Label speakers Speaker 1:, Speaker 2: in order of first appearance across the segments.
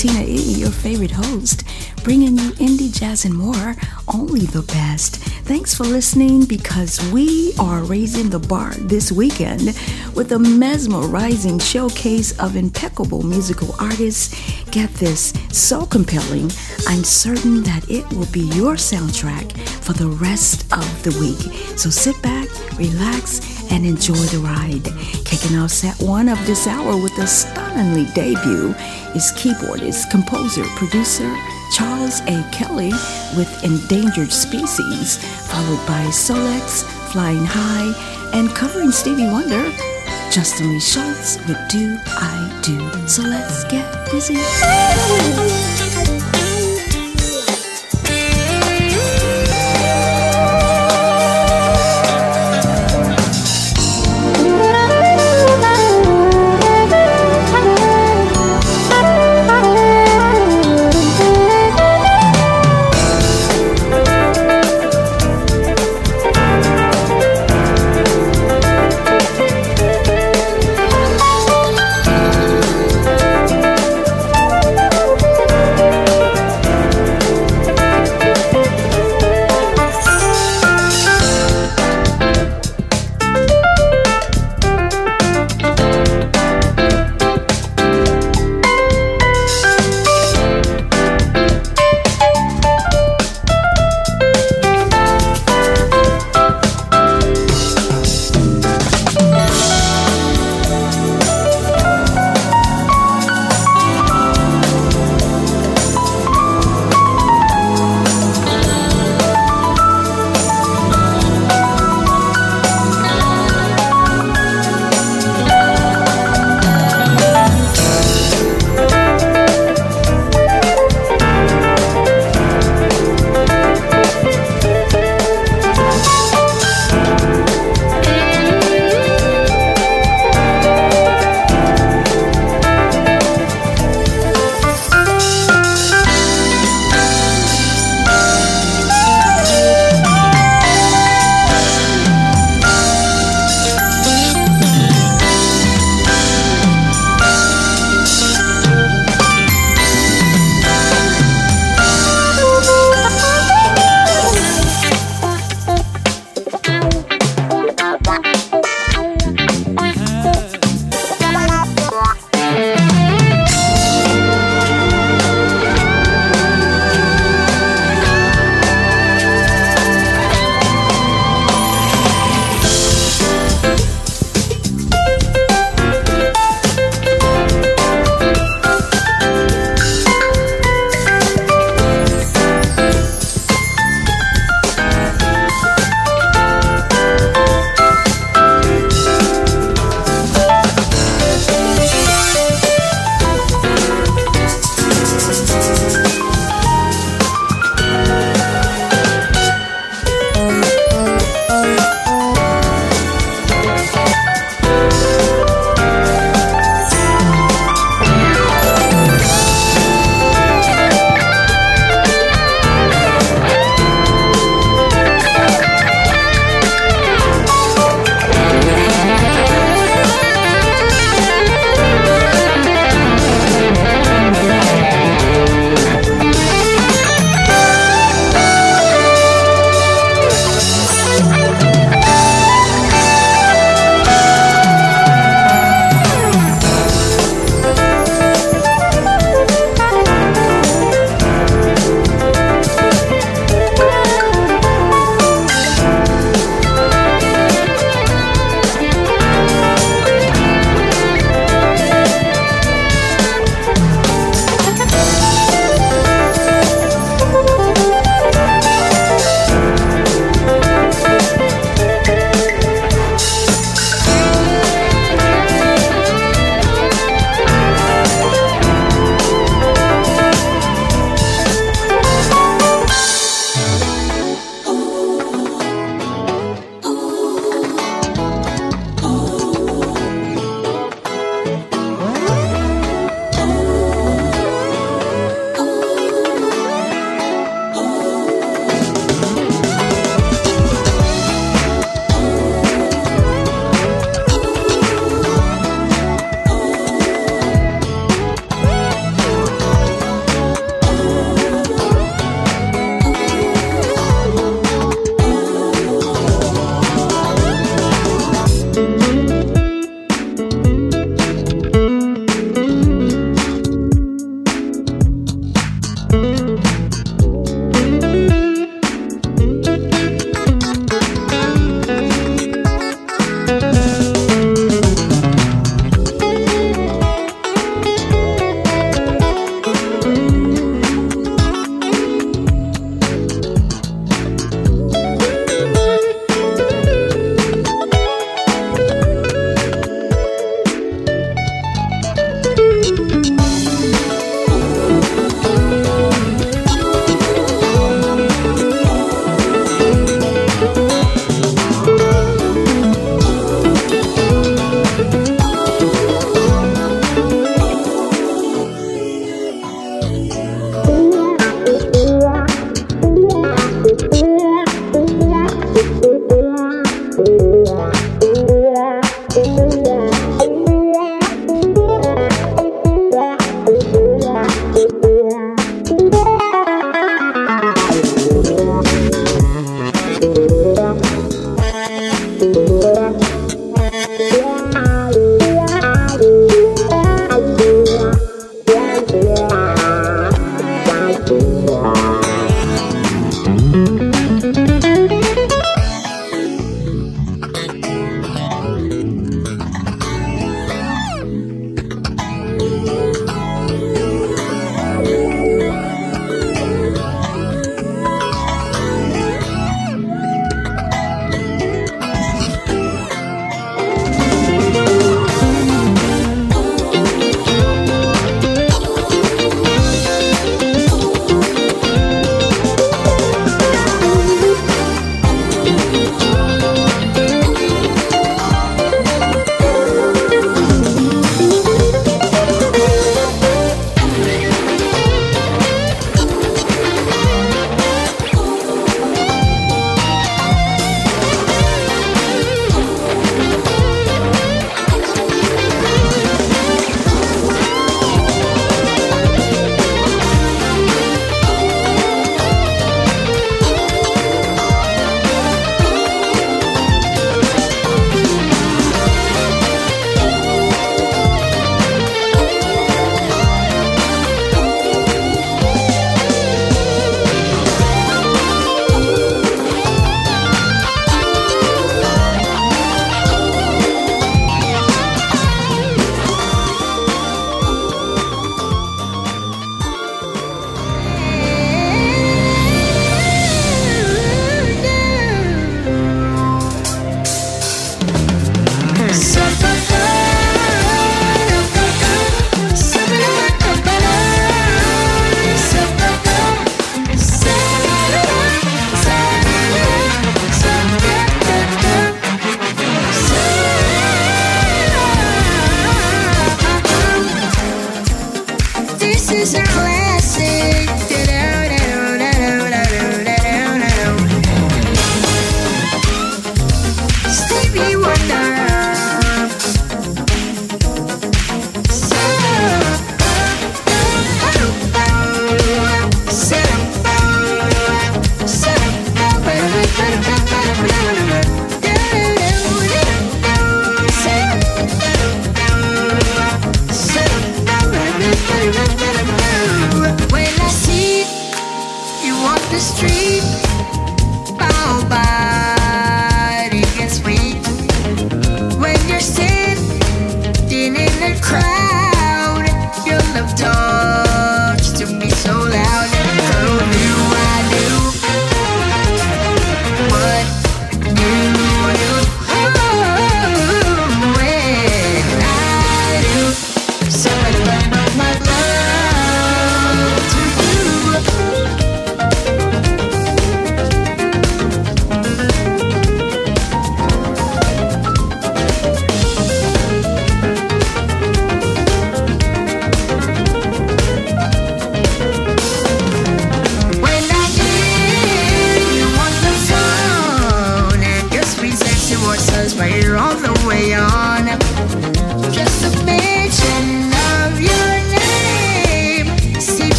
Speaker 1: Tina E, your favorite host, bringing you indie jazz and more, only the best. Thanks for listening because we are raising the bar this weekend with a mesmerizing showcase of impeccable musical artists. Get this, so compelling, I'm certain that it will be your soundtrack for the rest of the week. So sit back, relax, and enjoy the ride. Kicking off set one of this hour with a stunningly debut is keyboardist, composer, producer Charles A. Kelly with Endangered Species, followed by Solex, Flying High, and covering Stevie Wonder, Justin Lee Schultz with Do I Do. So let's get busy.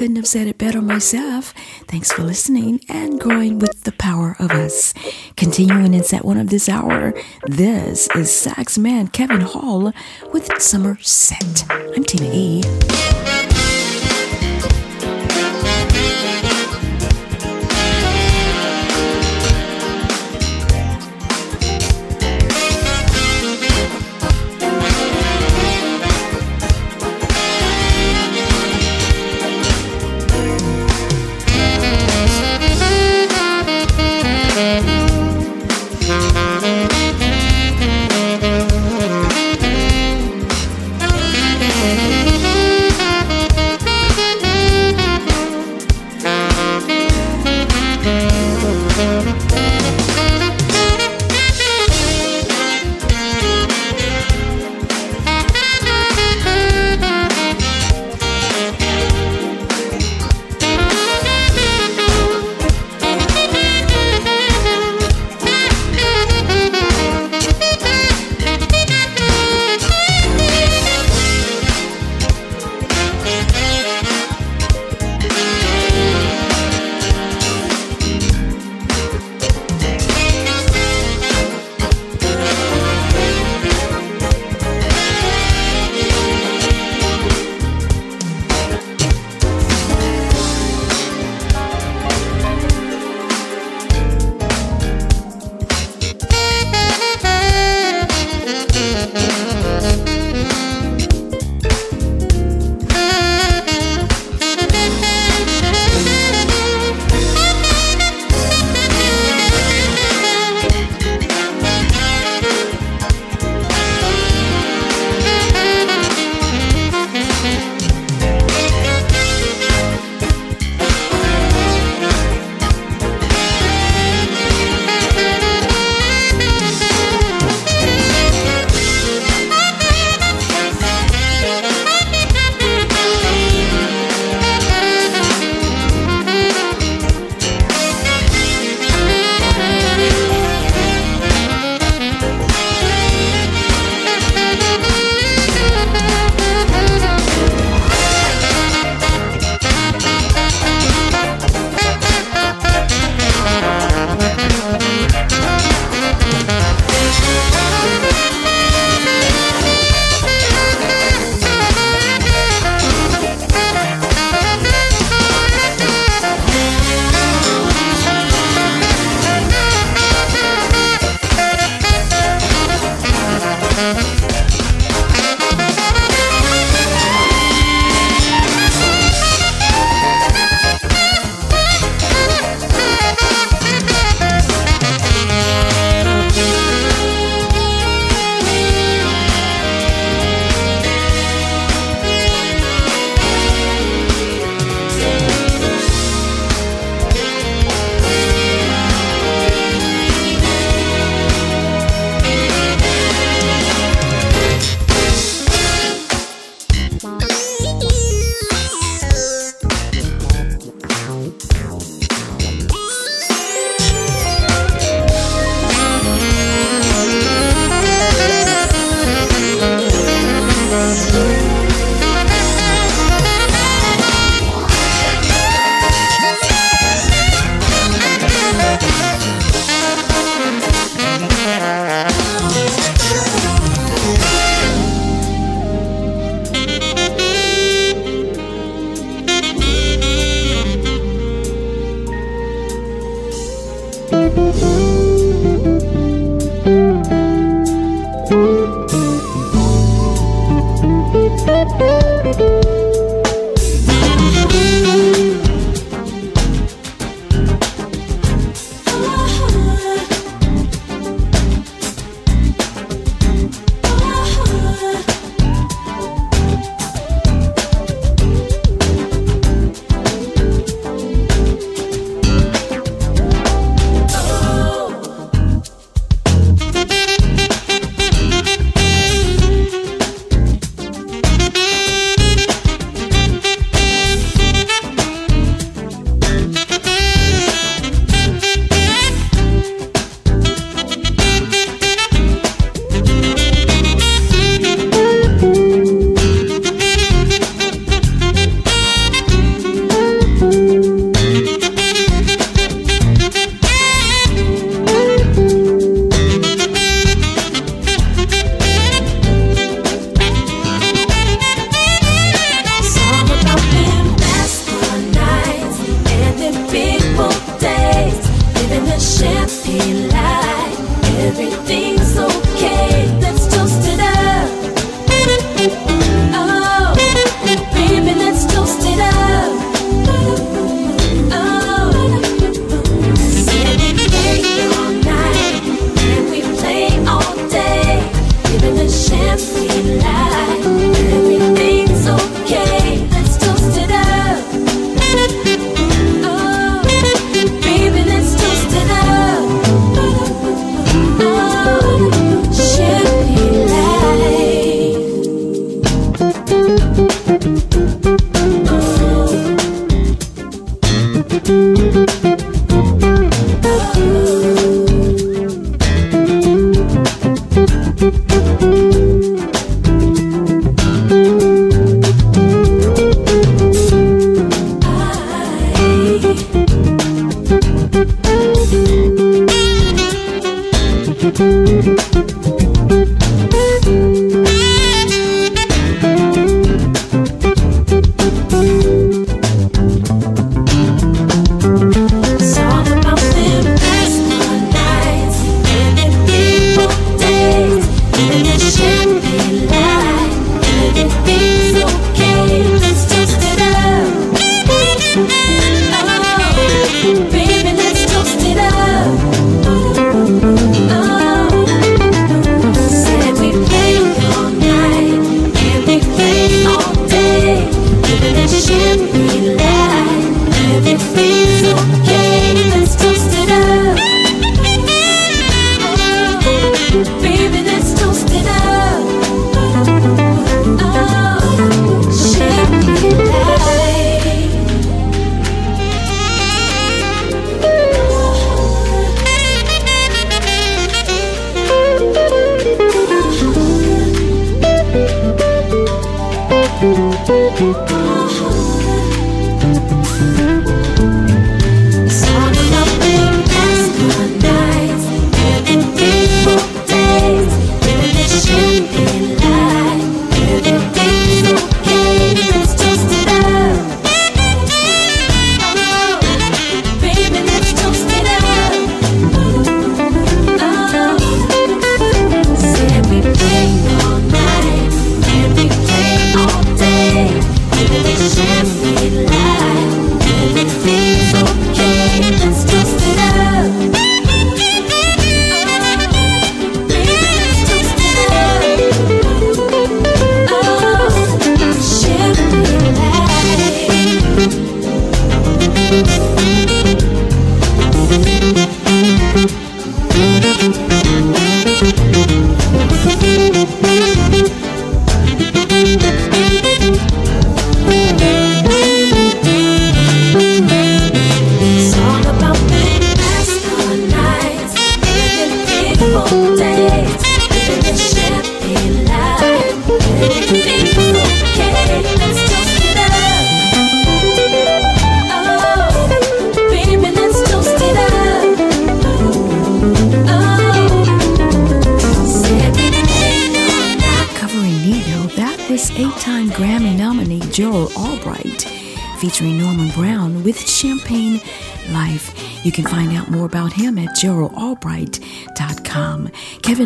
Speaker 1: Couldn't have said it better myself. Thanks for listening and growing with the power of us. Continuing in set one of this hour, this is sax man Kevin Hall with Summerset. I'm Tina E.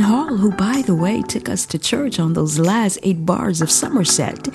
Speaker 1: Hall, who, by the way, took us to church on those last eight bars of Summerset,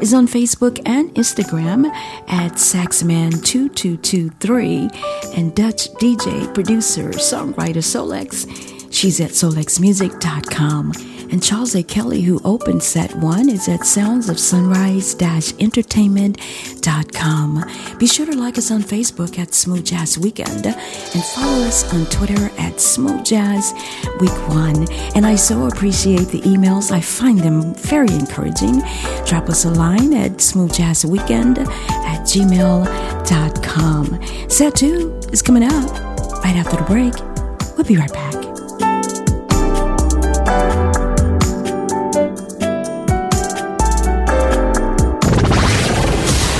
Speaker 1: is on Facebook and Instagram at Saxman2223 and Dutch DJ, producer, songwriter Solex. She's at solexmusic.com. And Charles A. Kelly, who opened set one, is at soundsofsunrise-entertainment.com. Be sure to like us on Facebook at Smooth Jazz Weekend and follow us on Twitter at Smooth Jazz Week One. And I so appreciate the emails. I find them very encouraging. Drop us a line at smoothjazzweekend at gmail.com. Set two is coming up right after the break. We'll be right back.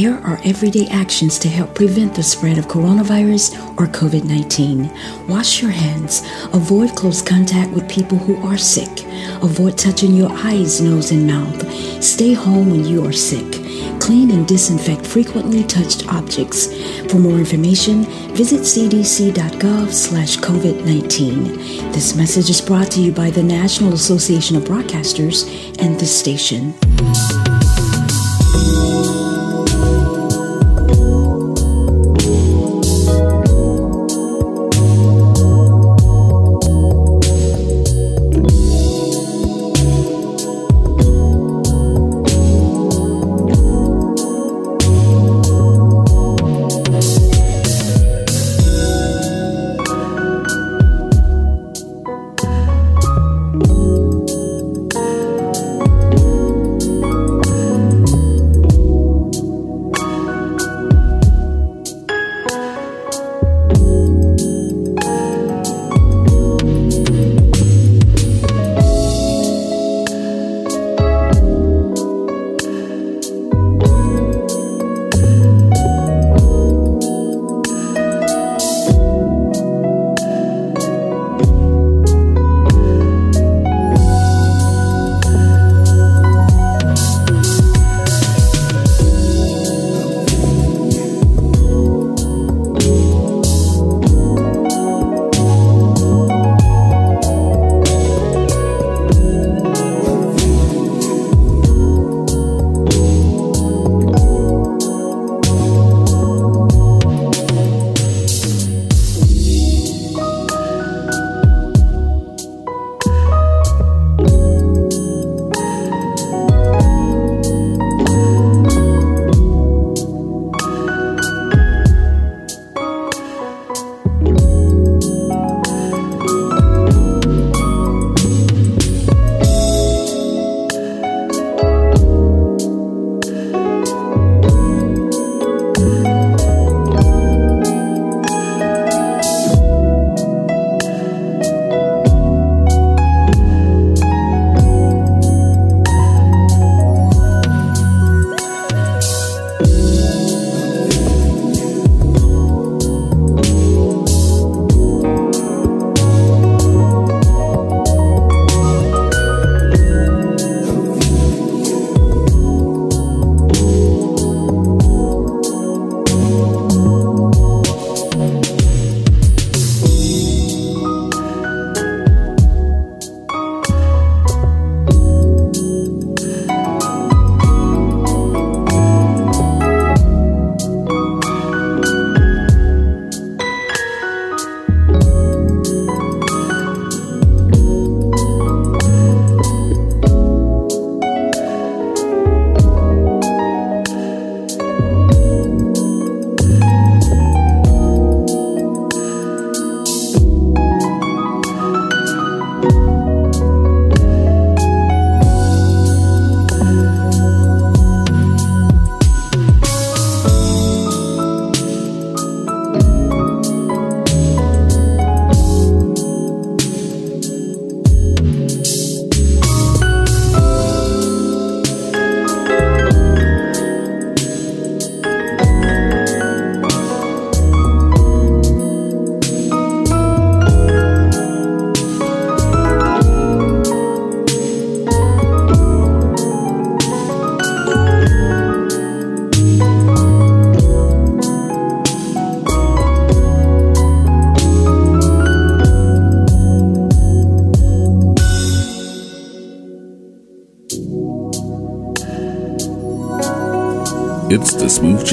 Speaker 1: There are everyday actions to help prevent the spread of coronavirus or COVID 19. Wash your hands. Avoid close contact with people who are sick. Avoid touching your eyes, nose, and mouth. Stay home when you are sick. Clean and disinfect frequently touched objects. For more information, visit cdc.gov slash COVID-19. This message is brought to you by the National Association of Broadcasters and the station.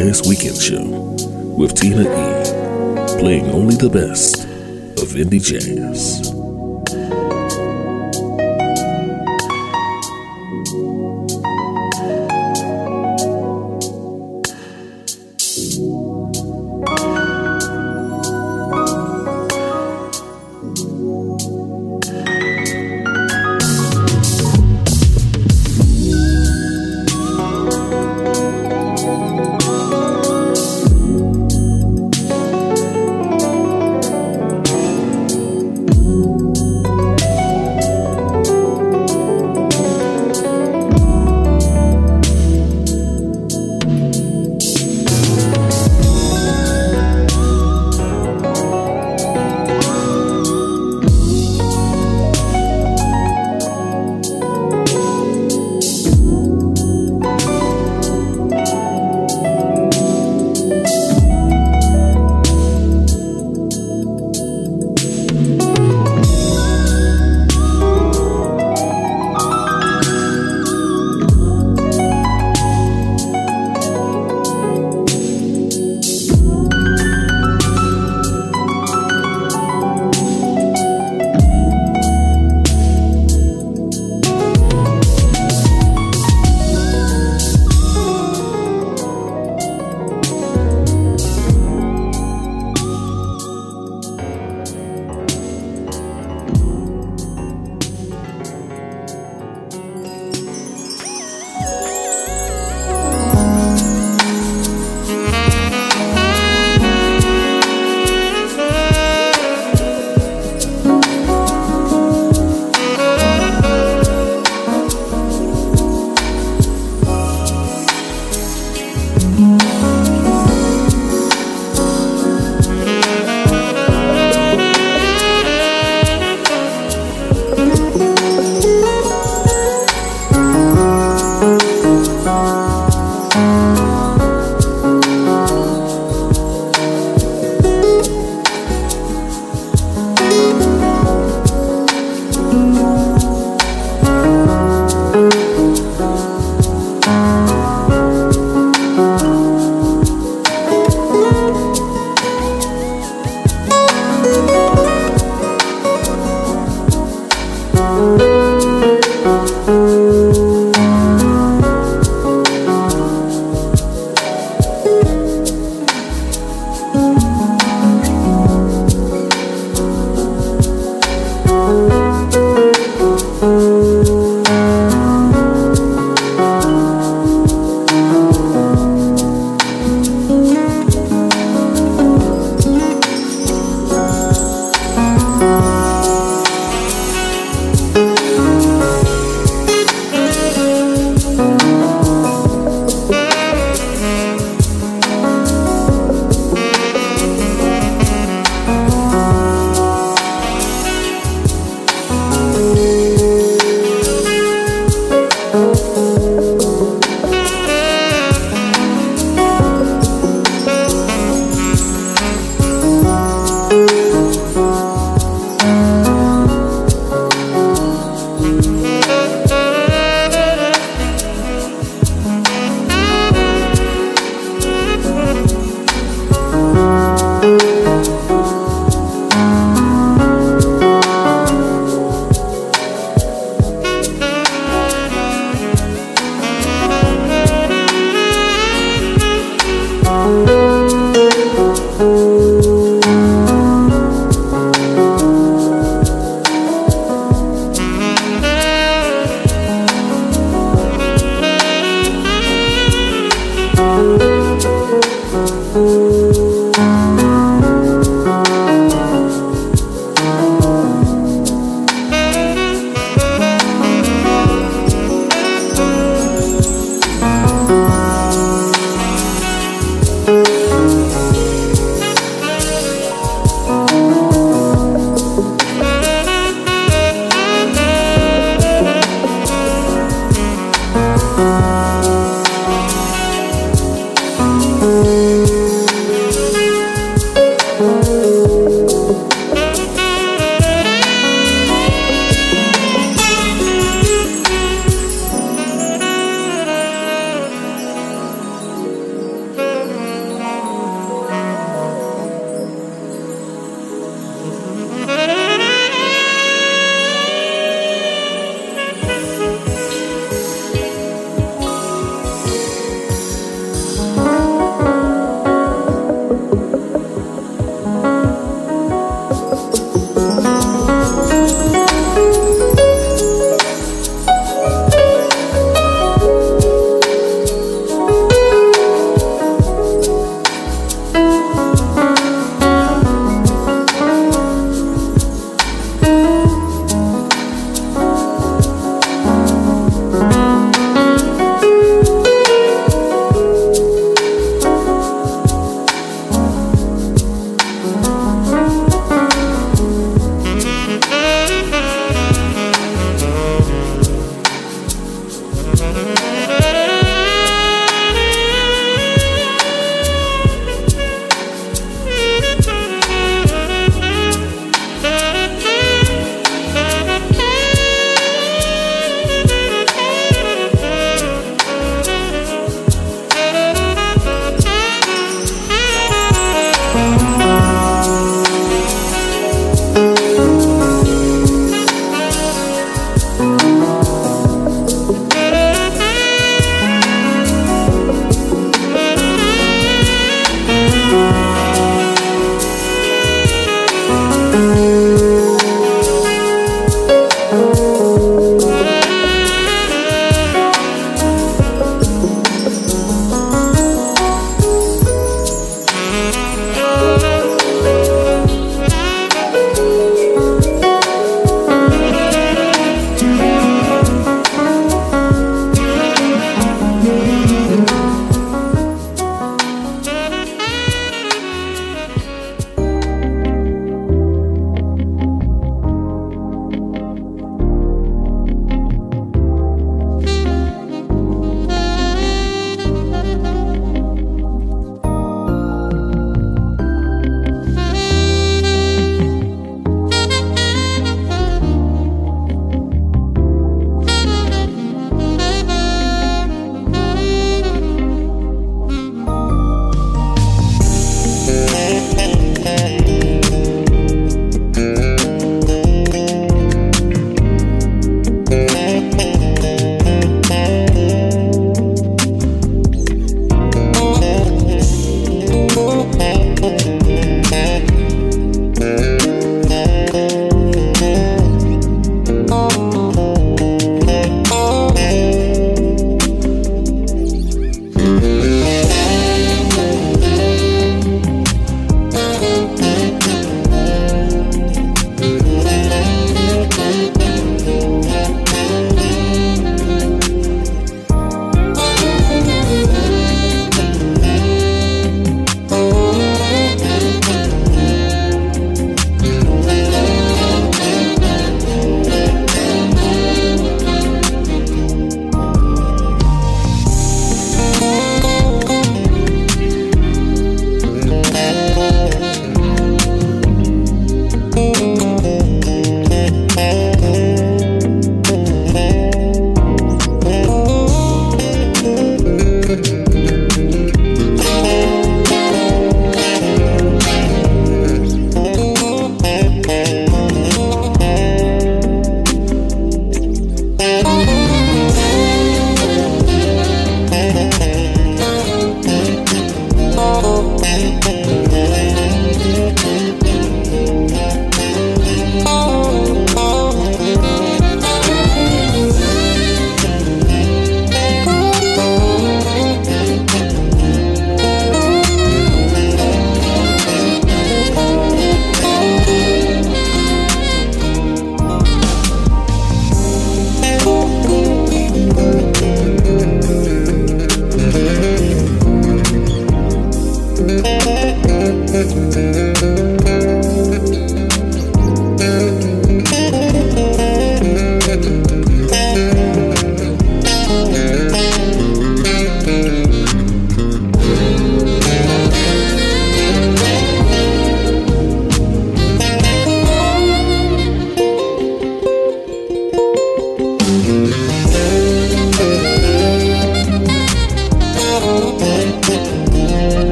Speaker 2: Weekend Show with Tina E, playing only the best of indie jazz.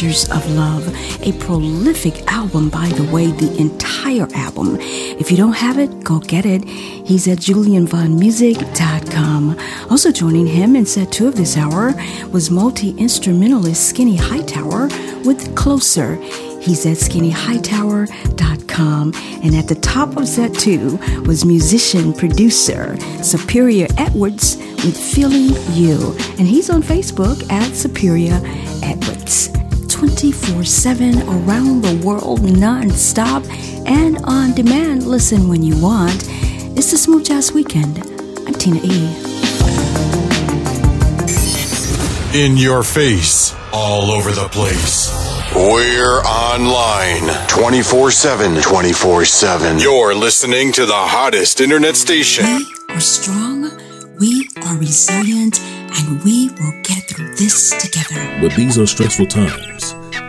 Speaker 1: Of Love, a prolific album, by the way, the entire album. If you don't have it, go get it. He's at julianvaughnmusic.com. Also joining him in set two of this hour was multi instrumentalist Skinny Hightower with Closer. He's at skinnyhightower.com. And at the top of set two was musician producer Superior Edwards with Feeling You. And he's on Facebook at Superior Edwards. 24 7 around the world, non stop, and on demand. Listen when you want. It's the Smooth Jazz Weekend. I'm Tina E.
Speaker 3: In your face, all over the place. We're online 24 7. 24 7. You're listening to the hottest internet station.
Speaker 1: We are strong, we are resilient, and we will get through this together.
Speaker 2: But these are stressful times,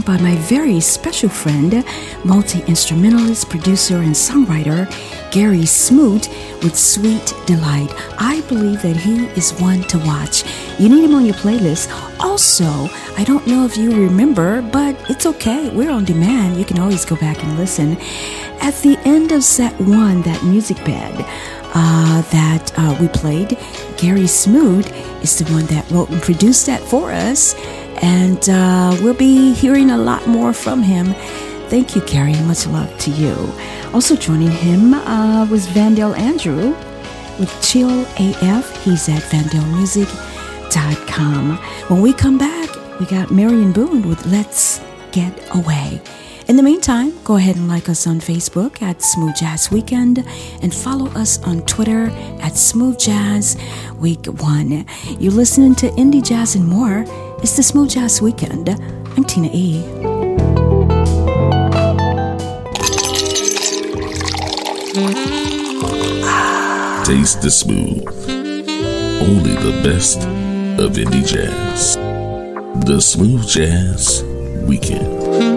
Speaker 1: Done by my very special friend, multi instrumentalist, producer, and songwriter Gary Smoot with Sweet Delight. I believe that he is one to watch. You need him on your playlist. Also, I don't know if you remember, but it's okay. We're on demand. You can always go back and listen. At the end of set one, that music bed, uh, that uh, we played. Gary Smoot is the one that wrote and produced that for us, and uh, we'll be hearing a lot more from him. Thank you, Gary. Much love to you. Also joining him uh, was Vandell Andrew with Chill AF. He's at vandalmusic.com. When we come back, we got Marion Boone with Let's Get Away. In the meantime, go ahead and like us on Facebook at Smooth Jazz Weekend and follow us on Twitter at Smooth Jazz Week 1. You're listening to Indie Jazz and more. It's the Smooth Jazz Weekend. I'm Tina E.
Speaker 2: Taste the smooth. Only the best of indie jazz. The Smooth Jazz Weekend.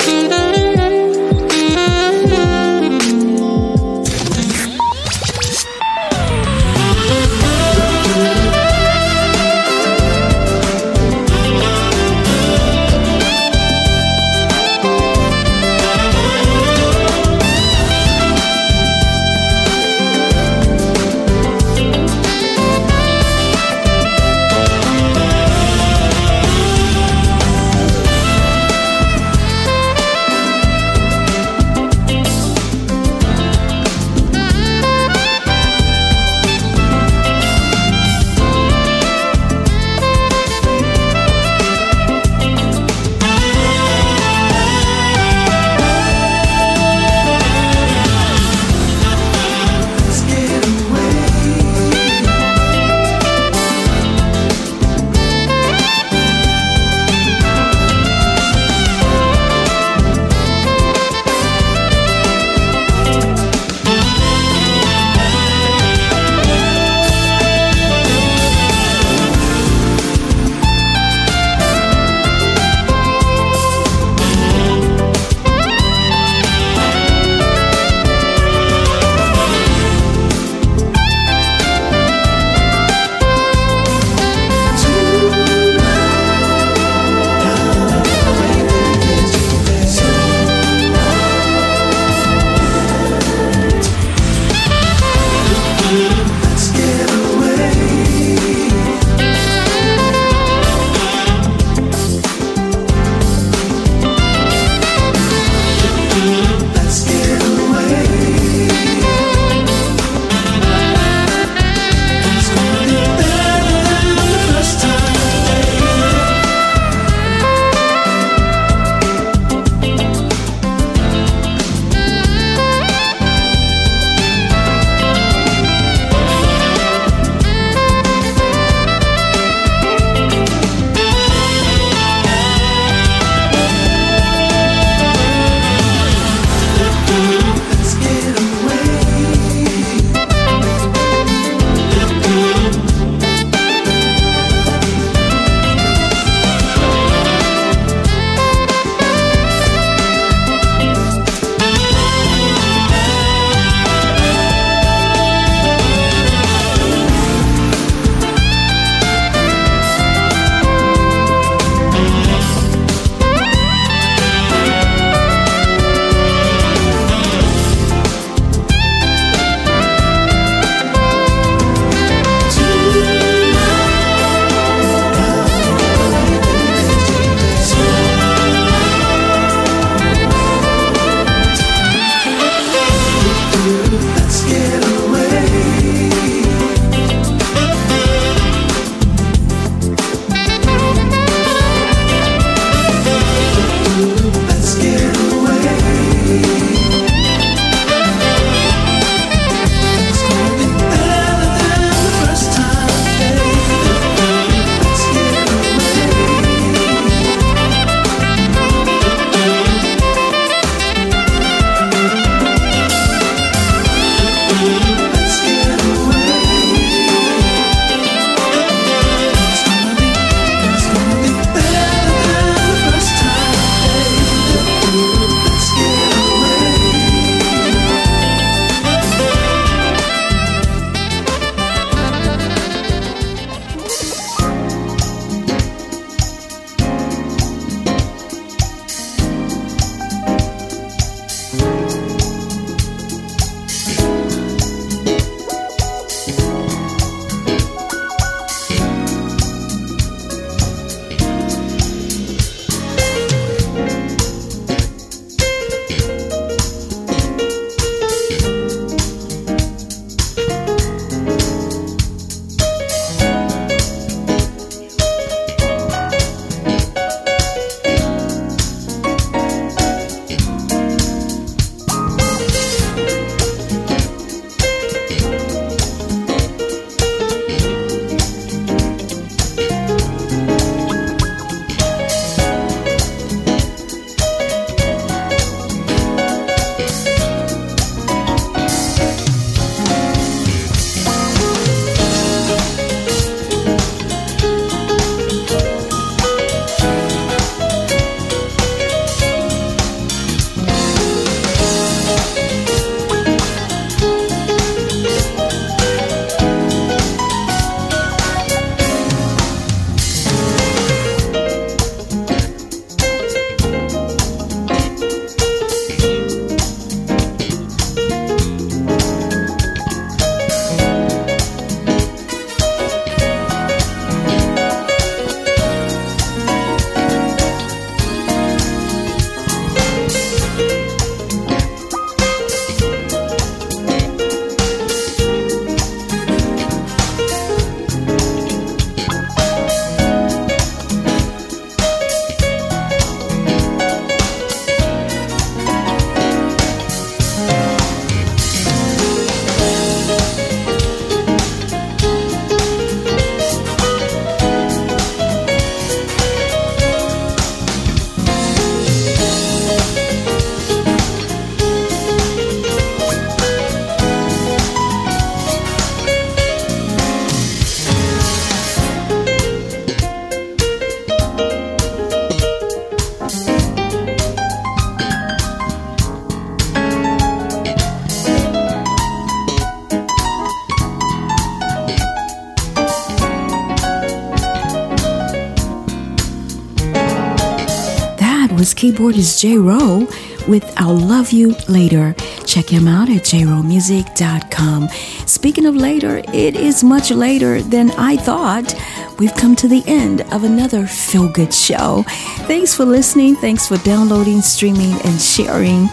Speaker 1: Keyboardist Jay Rowe with I'll Love You Later. Check him out at jromusic.com. Speaking of later, it is much later than I thought. We've come to the end of another feel good show. Thanks for listening. Thanks for downloading, streaming, and sharing.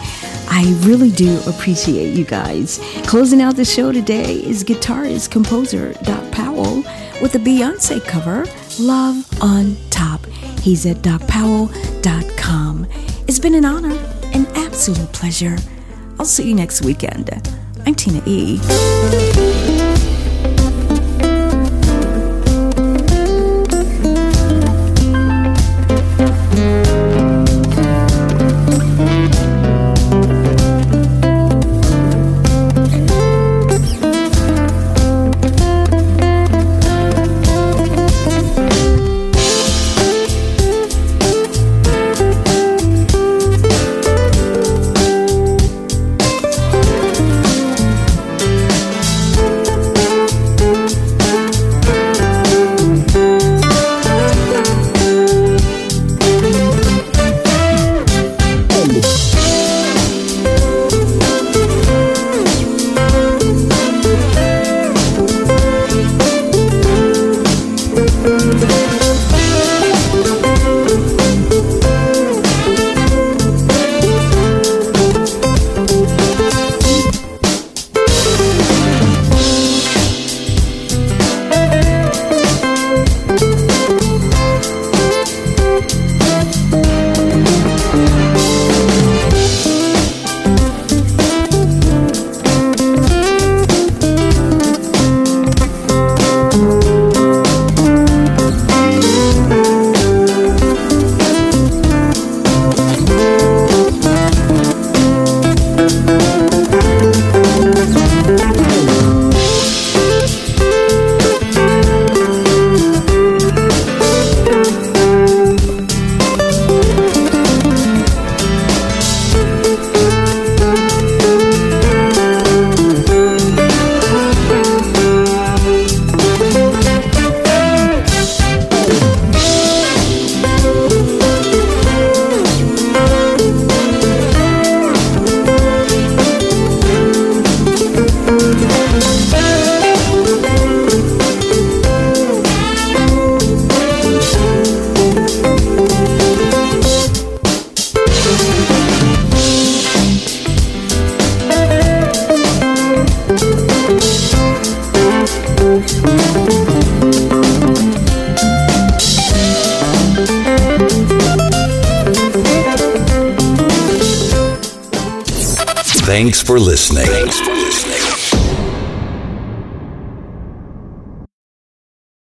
Speaker 1: I really do appreciate you guys. Closing out the show today is guitarist composer Doc Powell with the Beyonce cover, Love on Top. He's at docpowell.com. It's been an honor, an absolute pleasure. I'll see you next weekend. I'm Tina E.